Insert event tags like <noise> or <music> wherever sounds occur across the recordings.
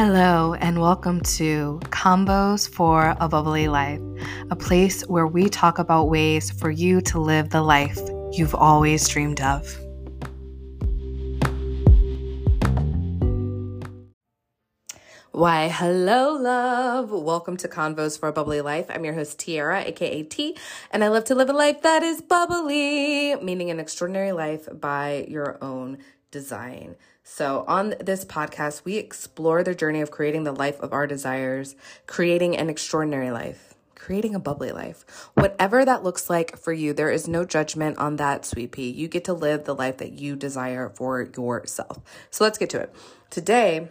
Hello, and welcome to Convos for a Bubbly Life, a place where we talk about ways for you to live the life you've always dreamed of. Why, hello, love. Welcome to Convos for a Bubbly Life. I'm your host, Tiara, aka T, and I love to live a life that is bubbly, meaning an extraordinary life by your own design. So, on this podcast, we explore the journey of creating the life of our desires, creating an extraordinary life, creating a bubbly life. Whatever that looks like for you, there is no judgment on that, sweet pea. You get to live the life that you desire for yourself. So, let's get to it. Today,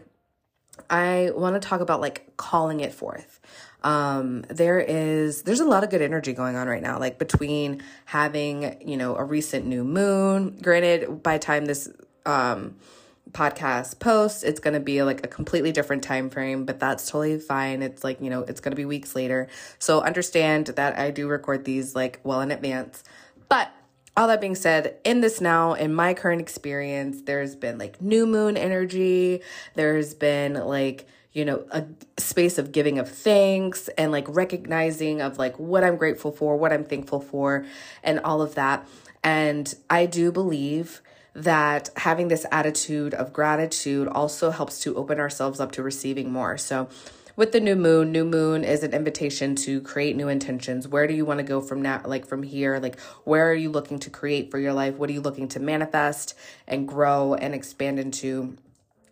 I want to talk about like calling it forth. Um, there is there's a lot of good energy going on right now, like between having, you know, a recent new moon. Granted, by time this um podcast post it's going to be like a completely different time frame but that's totally fine. It's like you know it's going to be weeks later. So understand that i do record these like well in advance. But all that being said in this now in my current experience there's been like new moon energy. There's been like you know a space of giving of thanks and like recognizing of like what i'm grateful for what i'm thankful for and all of that. And i do believe that having this attitude of gratitude also helps to open ourselves up to receiving more. So, with the new moon, new moon is an invitation to create new intentions. Where do you want to go from now, like from here? Like, where are you looking to create for your life? What are you looking to manifest and grow and expand into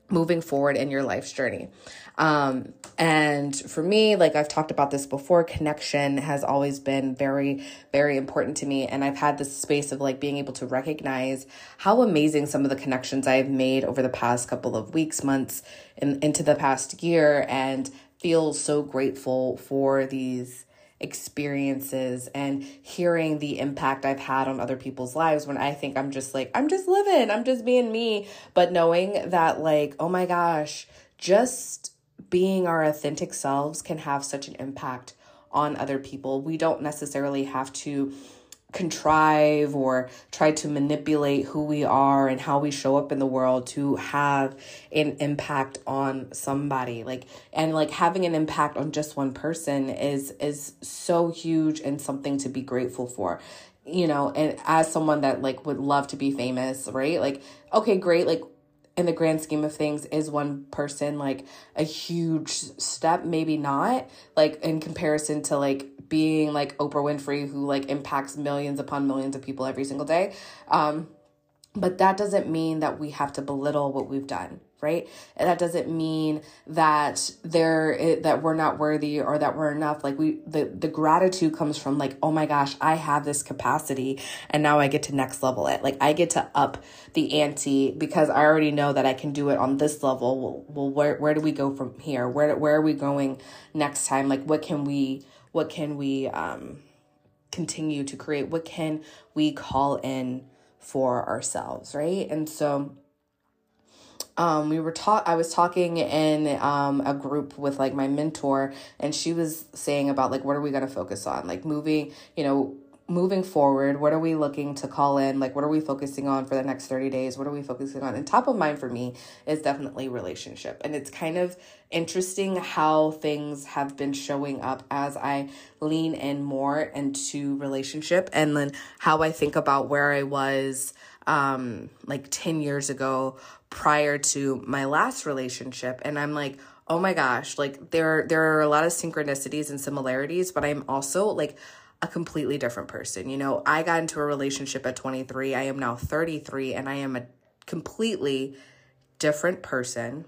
moving forward in your life's journey? Um, and for me, like I've talked about this before, connection has always been very, very important to me. And I've had this space of like being able to recognize how amazing some of the connections I've made over the past couple of weeks, months, and into the past year, and feel so grateful for these experiences and hearing the impact I've had on other people's lives when I think I'm just like, I'm just living, I'm just being me. But knowing that, like, oh my gosh, just being our authentic selves can have such an impact on other people. We don't necessarily have to contrive or try to manipulate who we are and how we show up in the world to have an impact on somebody. Like and like having an impact on just one person is is so huge and something to be grateful for. You know and as someone that like would love to be famous right? Like okay great. Like in the grand scheme of things is one person like a huge step? Maybe not. Like in comparison to like being like Oprah Winfrey who like impacts millions upon millions of people every single day. Um but that doesn't mean that we have to belittle what we've done right? And that doesn't mean that there that we're not worthy or that we're enough. Like we the the gratitude comes from like oh my gosh i have this capacity and now i get to next level it. Like i get to up the ante because i already know that i can do it on this level. Well, well where where do we go from here? Where where are we going next time? Like what can we what can we um continue to create? What can we call in for ourselves right? And so um, we were taught i was talking in um, a group with like my mentor and she was saying about like what are we going to focus on? Like moving you know moving forward what are we looking to call in? Like what are we focusing on for the next 30 days? What are we focusing on? And top of mind for me is definitely relationship. And it's kind of interesting how things have been showing up as i lean in more into relationship and then how i think about where i was um like 10 years ago prior to my last relationship. And I'm like, "Oh my gosh, like there there are a lot of synchronicities and similarities, but I'm also like a completely different person. You know, I got into a relationship at 23. I am now 33 and I am a completely different person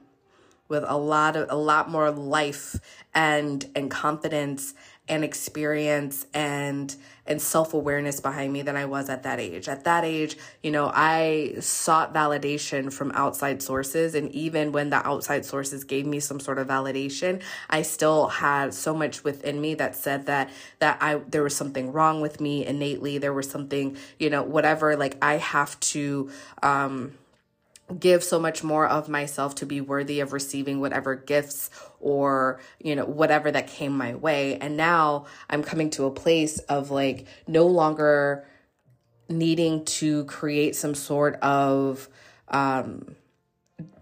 with a lot of a lot more life and and confidence and experience and and self-awareness behind me than I was at that age. At that age, you know, I sought validation from outside sources and even when the outside sources gave me some sort of validation, I still had so much within me that said that that I there was something wrong with me innately. There was something, you know, whatever like I have to um give so much more of myself to be worthy of receiving whatever gifts or you know whatever that came my way and now i'm coming to a place of like no longer needing to create some sort of um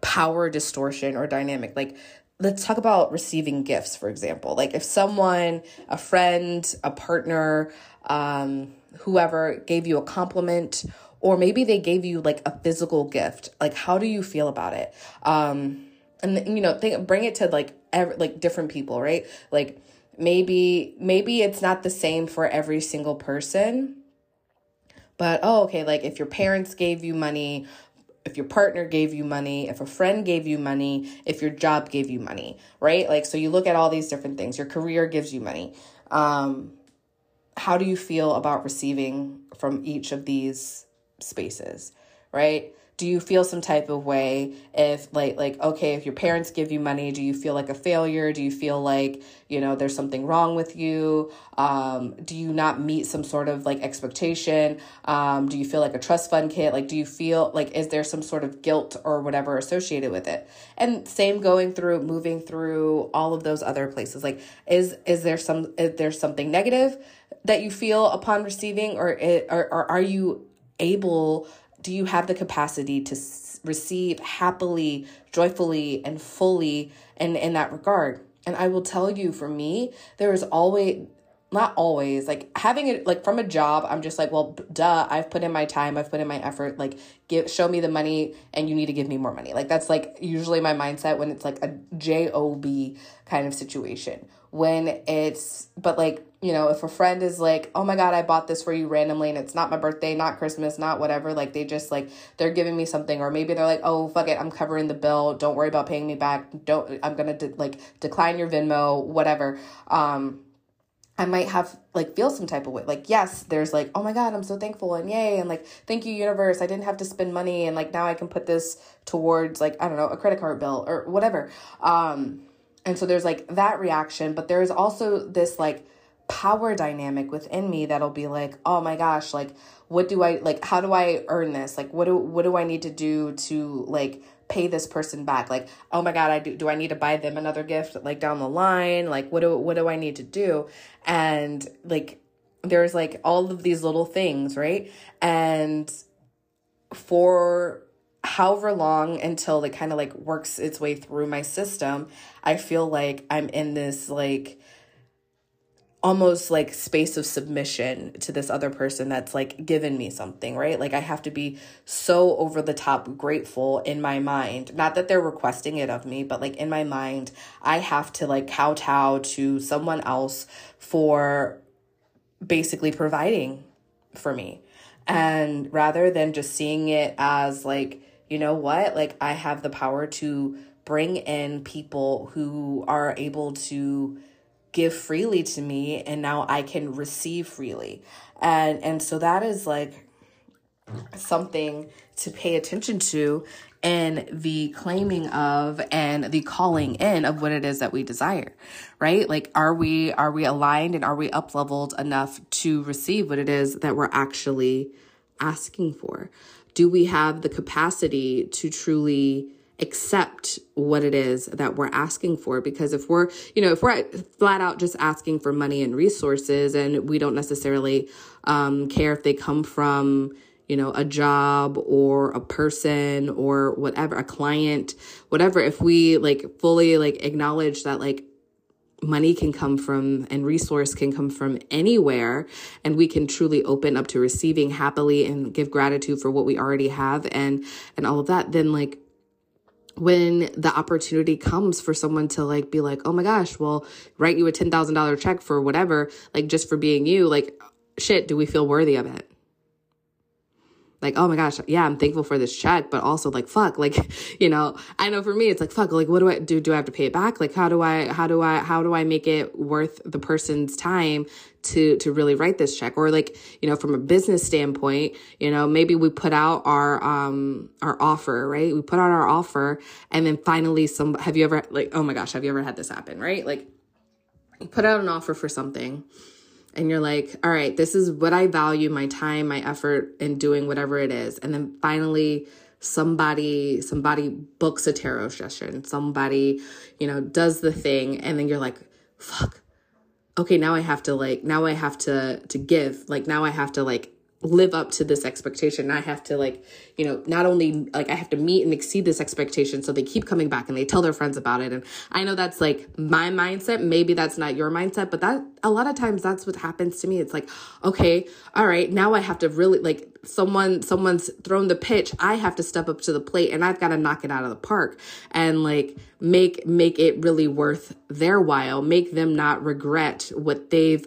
power distortion or dynamic like let's talk about receiving gifts, for example. Like if someone, a friend, a partner, um, whoever gave you a compliment, or maybe they gave you like a physical gift, like how do you feel about it? Um, and you know, think, bring it to like every, like different people, right? Like maybe maybe it's not the same for every single person but oh okay like if your parents gave you money if your partner gave you money, if a friend gave you money, if your job gave you money, right? Like, so you look at all these different things. Your career gives you money. Um, how do you feel about receiving from each of these spaces, right? do you feel some type of way if like like okay if your parents give you money do you feel like a failure? Do you feel like you know there's something wrong with you? Um, do you not meet some sort of like expectation? Um, do you feel like a trust fund kid? Like do you feel like is there some sort of guilt or whatever associated with it? And same going through moving through all of those other places. Like is is there some is there something negative that you feel upon receiving or it, or, or are you able do you have the capacity to receive happily, joyfully, and fully and in that regard? And I will tell you, for me, there is always not always like having it like from a job i'm just like well duh i've put in my time i've put in my effort like give show me the money and you need to give me more money. Like that's like usually my mindset when it's like a job kind of situation. When it's but like you know if a friend is like oh my god i bought this for you randomly and it's not my birthday not christmas not whatever like they just like they're giving me something or maybe they're like oh fuck it i'm covering the bill don't worry about paying me back don't i'm gonna de- like decline your venmo whatever. Um I might have like feel some type of way. Like, yes, there's like, oh my God, I'm so thankful and yay. And like, thank you, universe. I didn't have to spend money. And like, now I can put this towards like, I don't know, a credit card bill or whatever. Um, and so there's like that reaction, but there is also this like power dynamic within me that'll be like, oh my gosh, like, what do I like? How do I earn this? Like, what do, what do I need to do to like, pay this person back. Like oh my god i do do i need to buy them another gift like down the line? Like what do what do i need to do? And like there's like all of these little things right? And for however long until it kind of like works its way through my system i feel like i'm in this like almost like space of submission to this other person that's like given me something, right? Like I have to be so over the top grateful in my mind. Not that they're requesting it of me, but like in my mind, I have to like kowtow to someone else for basically providing for me. And rather than just seeing it as like, you know what, like I have the power to bring in people who are able to give freely to me and now I can receive freely. And and so that is like something to pay attention to in the claiming of and the calling in of what it is that we desire right like are we are we aligned and are we up leveled enough to receive what it is that we're actually asking for do we have the capacity to truly accept what it is that we're asking for. Because if we're you know if we're flat out just asking for money and resources and we don't necessarily um, care if they come from you know a job or a person or whatever a client whatever if we like fully like acknowledge that like money can come from and resource can come from anywhere and we can truly open up to receiving happily and give gratitude for what we already have and and all of that then like when the opportunity comes for someone to like be like, oh my gosh, well, write you a $10,000 check for whatever, like just for being you, like, shit, do we feel worthy of it? Like, oh my gosh, yeah, I'm thankful for this check, but also like, fuck, like, <laughs> you know, I know for me, it's like, fuck, like, what do I do? Do I have to pay it back? Like, how do I, how do I, how do I make it worth the person's time to, to really write this check? Or like, you know, from a business standpoint, you know, maybe we put out our, um, our offer, right? We put out our offer and then finally some, have you ever, like, oh my gosh, have you ever had this happen, right? Like, you put out an offer for something and you're like, all right, this is what I value my time, my effort in doing whatever it is. And then finally, somebody somebody books a tarot session. Somebody you know does the thing and then you're like fuck. Okay now i have to like now i have to to give. Like now i have to like live up to this expectation. I have to like, you know, not only like I have to meet and exceed this expectation. So they keep coming back and they tell their friends about it. And I know that's like my mindset. Maybe that's not your mindset, but that a lot of times that's what happens to me. It's like, okay, all right, now I have to really like someone someone's thrown the pitch. I have to step up to the plate and I've got to knock it out of the park and like make make it really worth their while, make them not regret what they've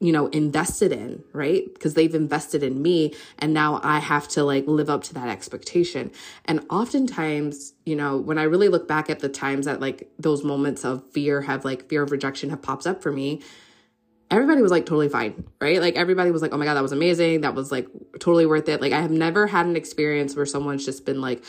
you know, invested in, right? Because they've invested in me and now I have to like live up to that expectation. And oftentimes, you know, when I really look back at the times that like those moments of fear have like fear of rejection have popped up for me, everybody was like totally fine, right? Like everybody was like, oh my God, that was amazing. That was like totally worth it. Like I have never had an experience where someone's just been like,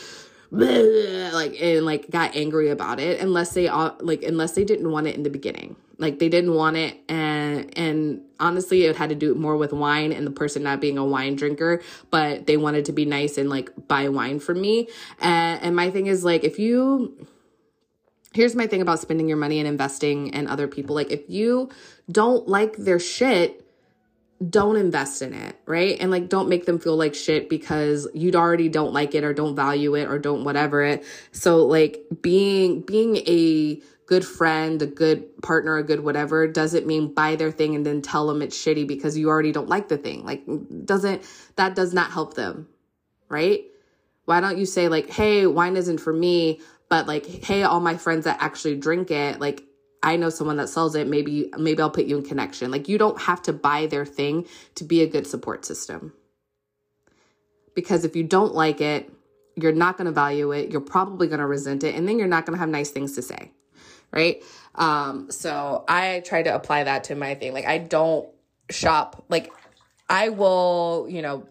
<laughs> like and like got angry about it unless they all like unless they didn't want it in the beginning. Like they didn't want it and and honestly it had to do more with wine and the person not being a wine drinker but they wanted to be nice and like buy wine from me. And, and my thing is like if you here's my thing about spending your money and investing in other people. Like if you don't like their shit don't invest in it, right? And like don't make them feel like shit because you'd already don't like it or don't value it or don't whatever it. So like being being a good friend, a good partner, a good whatever doesn't mean buy their thing and then tell them it's shitty because you already don't like the thing. Like doesn't that does not help them, right? Why don't you say like, "Hey, wine isn't for me," but like, "Hey, all my friends that actually drink it, like I know someone that sells it, maybe maybe I'll put you in connection." Like you don't have to buy their thing to be a good support system. Because if you don't like it, you're not going to value it, you're probably going to resent it, and then you're not going to have nice things to say right? Um, so I try to apply that to my thing. Like I don't shop, like I will, you know,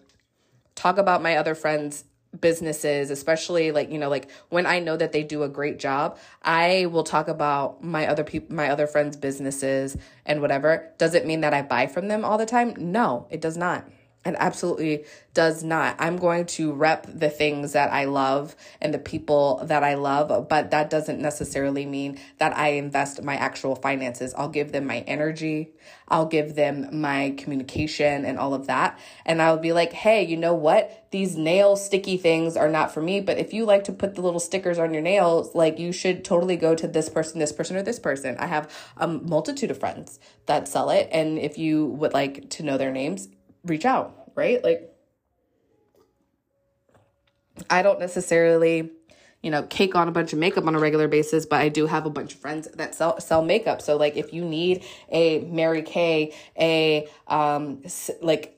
talk about my other friends' businesses, especially like, you know, like when I know that they do a great job, I will talk about my other people, my other friends' businesses and whatever. Does it mean that I buy from them all the time? No, it does not. It absolutely does not. I'm going to rep the things that I love and the people that I love, but that doesn't necessarily mean that I invest my actual finances. I'll give them my energy, I'll give them my communication and all of that. And I'll be like, hey, you know what? These nail sticky things are not for me, but if you like to put the little stickers on your nails, like you should totally go to this person, this person, or this person. I have a multitude of friends that sell it. And if you would like to know their names, reach out, right? Like, I don't necessarily, you know, cake on a bunch of makeup on a regular basis, but I do have a bunch of friends that sell sell makeup. So like, if you need a Mary Kay, a um, like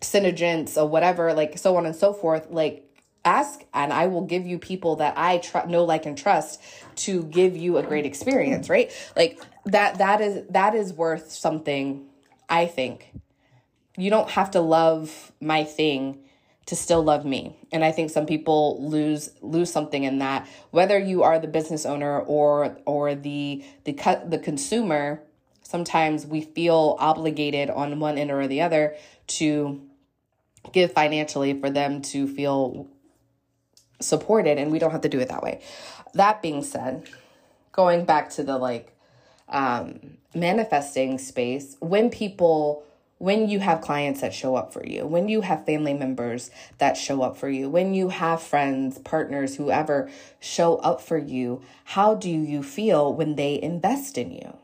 SeneGence or whatever, like so on and so forth, like ask and I will give you people that I tr- know, like, and trust to give you a great experience, right? Like that, that is, that is worth something, I think, you don't have to love my thing to still love me. And i think some people lose lose something in that. Whether you are the business owner or or the the the consumer sometimes we feel obligated on one end or the other to give financially for them to feel supported and we don't have to do it that way. That being said going back to the like um manifesting space when people when you have clients that show up for you, when you have family members that show up for you, when you have friends, partners, whoever show up for you, how do you feel when they invest in you?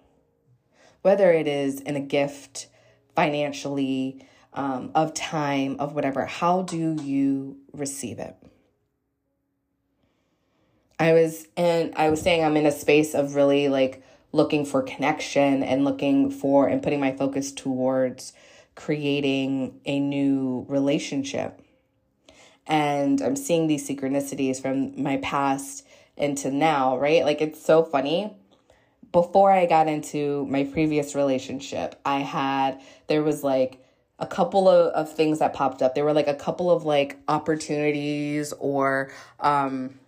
Whether it is in a gift, financially, um, of time, of whatever, how do you receive it? I was and I was saying I'm in a space of really like looking for connection and looking for and putting my focus towards creating a new relationship. And I'm seeing these synchronicities from my past into now, right? Like it's so funny. Before I got into my previous relationship, I had, there was like, a couple of, of things that popped up. There were like a couple of like opportunities or um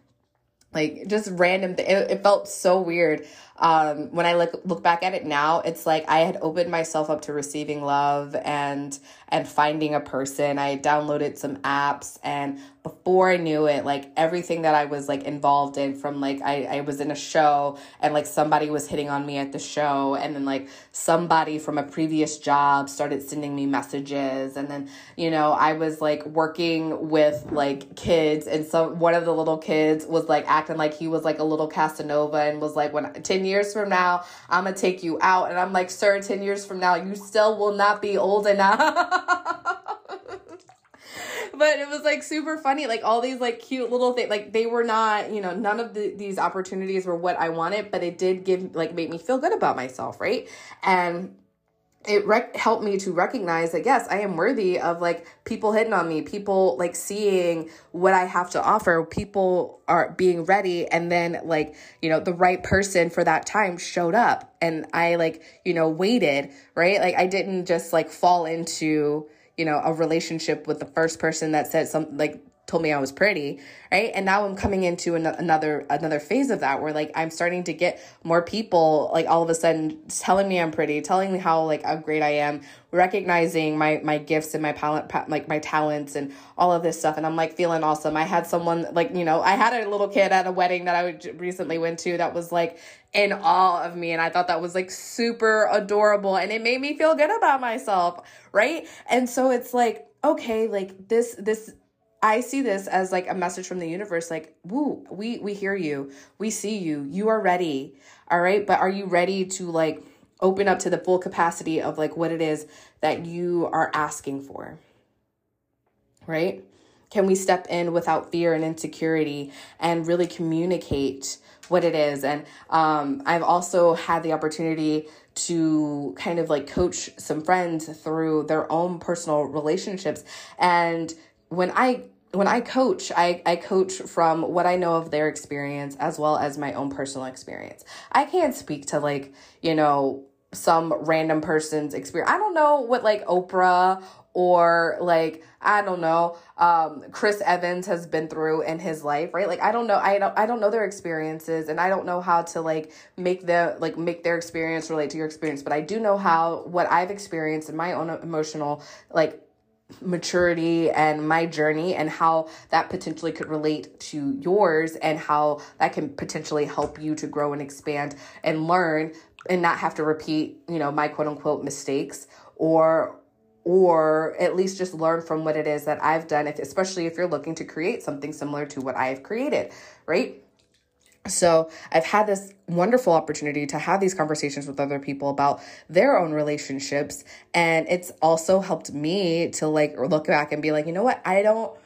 like just random th- it, it felt so weird um when i look look back at it now it's like i had opened myself up to receiving love and and finding a person. I downloaded some apps and before I knew it, like everything that I was like involved in from like I, I was in a show and like somebody was hitting on me at the show and then like somebody from a previous job started sending me messages and then, you know, I was like working with like kids and so one of the little kids was like acting like he was like a little Casanova and was like when 10 years from now I'm gonna take you out. And I'm like, sir, 10 years from now you still will not be old enough. <laughs> but it was like super funny. Like all these like cute little things like they were not you know none of the, these opportunities were what i wanted but it did give like make me feel good about myself right? And it rec- helped me to recognize that yes i am worthy of like people hitting on me people like seeing what i have to offer people are being ready and then like you know the right person for that time showed up and i like you know waited right? Like i didn't just like fall into you know, a relationship with the first person that said something like told me I was pretty, right? And now I'm coming into an- another another phase of that where like I'm starting to get more people like all of a sudden telling me I'm pretty, telling me how like how great I am, recognizing my my gifts and my talent like my talents and all of this stuff and I'm like feeling awesome. I had someone like, you know, I had a little kid at a wedding that I recently went to that was like in awe of me and I thought that was like super adorable and it made me feel good about myself, right? And so it's like okay, like this this I see this as like a message from the universe like, woo, we we hear you. We see you. You are ready. All right? But are you ready to like open up to the full capacity of like what it is that you are asking for? Right? Can we step in without fear and insecurity and really communicate what it is? And um, I've also had the opportunity to kind of like coach some friends through their own personal relationships. And when I when I coach, I, I coach from what I know of their experience as well as my own personal experience. I can't speak to like, you know, some random person's experience. I don't know what like Oprah or like I don't know um Chris Evans has been through in his life, right? Like I don't know I don't I don't know their experiences and I don't know how to like make the like make their experience relate to your experience, but I do know how what I've experienced in my own emotional like maturity and my journey and how that potentially could relate to yours and how that can potentially help you to grow and expand and learn and not have to repeat, you know, my quote unquote mistakes or or at least just learn from what it is that I've done if especially if you're looking to create something similar to what I've created, right? So I've had this wonderful opportunity to have these conversations with other people about their own relationships. And it's also helped me to like look back and be like, you know what? I don't,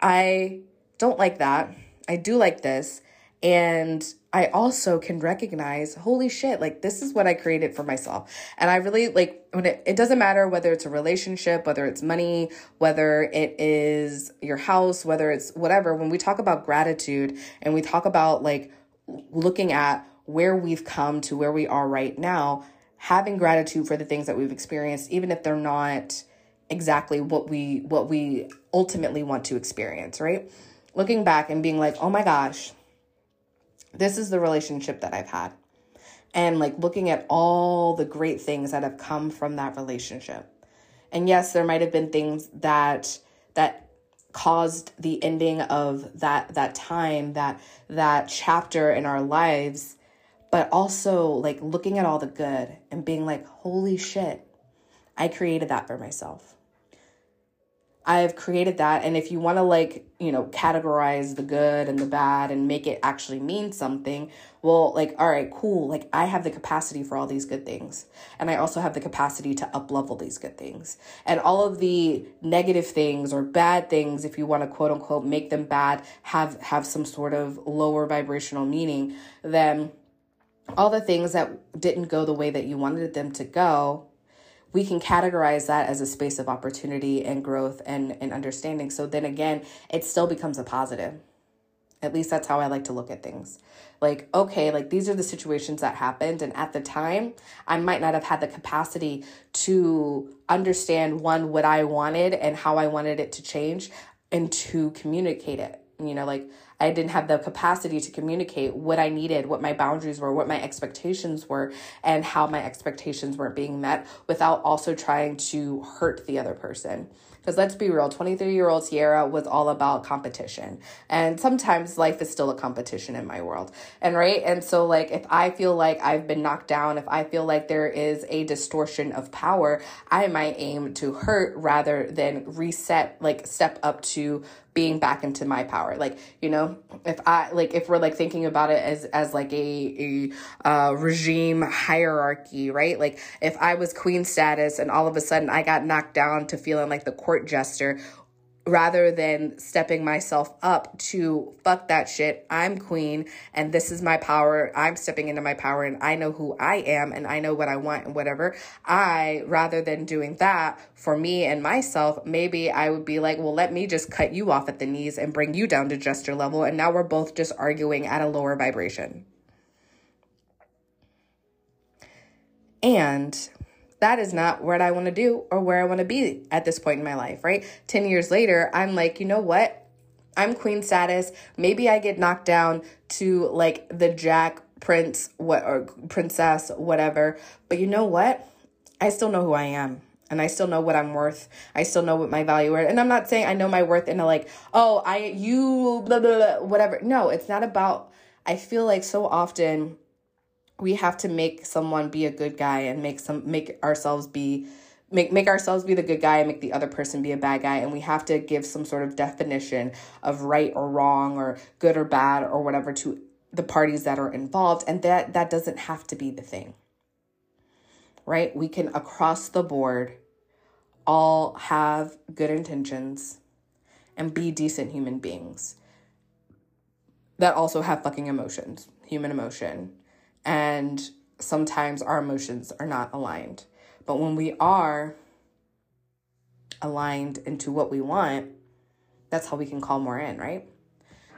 I don't like that. I do like this. And I also can recognize, holy shit, like this is what I created for myself. And I really like when it, it doesn't matter whether it's a relationship, whether it's money, whether it is your house, whether it's whatever. When we talk about gratitude and we talk about like looking at where we've come to where we are right now, having gratitude for the things that we've experienced, even if they're not exactly what we what we ultimately want to experience, right? Looking back and being like, "Oh my gosh, this is the relationship that I've had." And like looking at all the great things that have come from that relationship. And yes, there might have been things that that caused the ending of that that time that that chapter in our lives but also like looking at all the good and being like holy shit i created that for myself I've created that. And if you want to, like, you know, categorize the good and the bad and make it actually mean something, well, like, all right, cool. Like, I have the capacity for all these good things. And I also have the capacity to up level these good things. And all of the negative things or bad things, if you want to quote unquote make them bad, have, have some sort of lower vibrational meaning, then all the things that didn't go the way that you wanted them to go we can categorize that as a space of opportunity and growth and, and understanding. So then again, it still becomes a positive. At least that's how I like to look at things. Like, okay, like these are the situations that happened. And at the time, I might not have had the capacity to understand one, what I wanted and how I wanted it to change and to communicate it. You know, like I didn't have the capacity to communicate what I needed, what my boundaries were, what my expectations were, and how my expectations weren't being met without also trying to hurt the other person. Because let's be real, 23 year old Tiara was all about competition. And sometimes life is still a competition in my world. And right. And so, like, if I feel like I've been knocked down, if I feel like there is a distortion of power, I might aim to hurt rather than reset, like, step up to being back into my power like you know if i like if we're like thinking about it as as like a, a uh, regime hierarchy right like if i was queen status and all of a sudden i got knocked down to feeling like the court jester rather than stepping myself up to fuck that shit. I'm queen and this is my power. I'm stepping into my power and I know who I am and I know what I want and whatever. I, rather than doing that for me and myself, maybe I would be like, well, let me just cut you off at the knees and bring you down to jester level. And now we're both just arguing at a lower vibration. And that is not what I want to do or where I want to be at this point in my life, right? 10 years later, I'm like, you know what? I'm queen status. Maybe I get knocked down to like the Jack prince what or princess whatever. But you know what? I still know who I am and I still know what I'm worth. I still know what my value is. And I'm not saying I know my worth in a like, oh, I you blah blah blah whatever. No, it's not about I feel like so often we have to make someone be a good guy and make some make ourselves be make make ourselves be the good guy and make the other person be a bad guy. And we have to give some sort of definition of right or wrong or good or bad or whatever to the parties that are involved. And that that doesn't have to be the thing. Right? We can across the board all have good intentions and be decent human beings that also have fucking emotions human emotion and sometimes our emotions are not aligned. But when we are aligned into what we want, that's how we can call more in, right?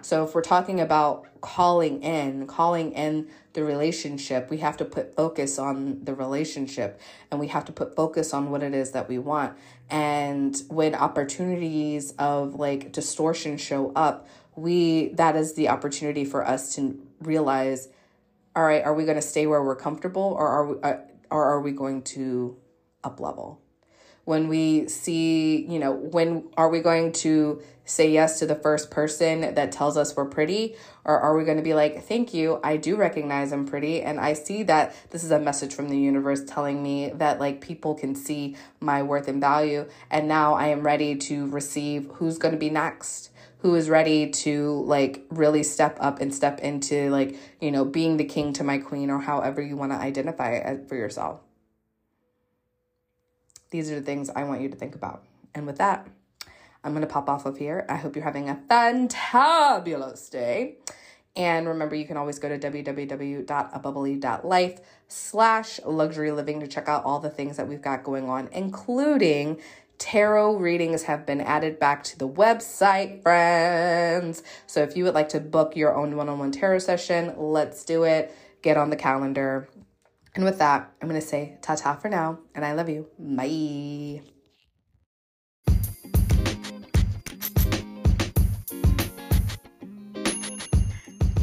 So if we're talking about calling in, calling in the relationship, we have to put focus on the relationship and we have to put focus on what it is that we want. And when opportunities of like distortion show up, we that is the opportunity for us to realize all right, are we going to stay where we're comfortable or are we, uh, or are we going to up level? When we see, you know, when are we going to say yes to the first person that tells us we're pretty? Or are we going to be like, thank you, I do recognize I'm pretty. And I see that this is a message from the universe telling me that like people can see my worth and value. And now I am ready to receive who's going to be next who is ready to like really step up and step into like, you know, being the king to my queen or however you want to identify it uh, for yourself. These are the things I want you to think about. And with that, I'm going to pop off of here. I hope you're having a fantabulous day. And remember, you can always go to www.abubbly.life slash luxury living to check out all the things that we've got going on, including tarot readings have been added back to the website, friends. So if you would like to book your own one on one tarot session, let's do it. Get on the calendar. And with that, I'm going to say ta ta for now, and I love you. Bye.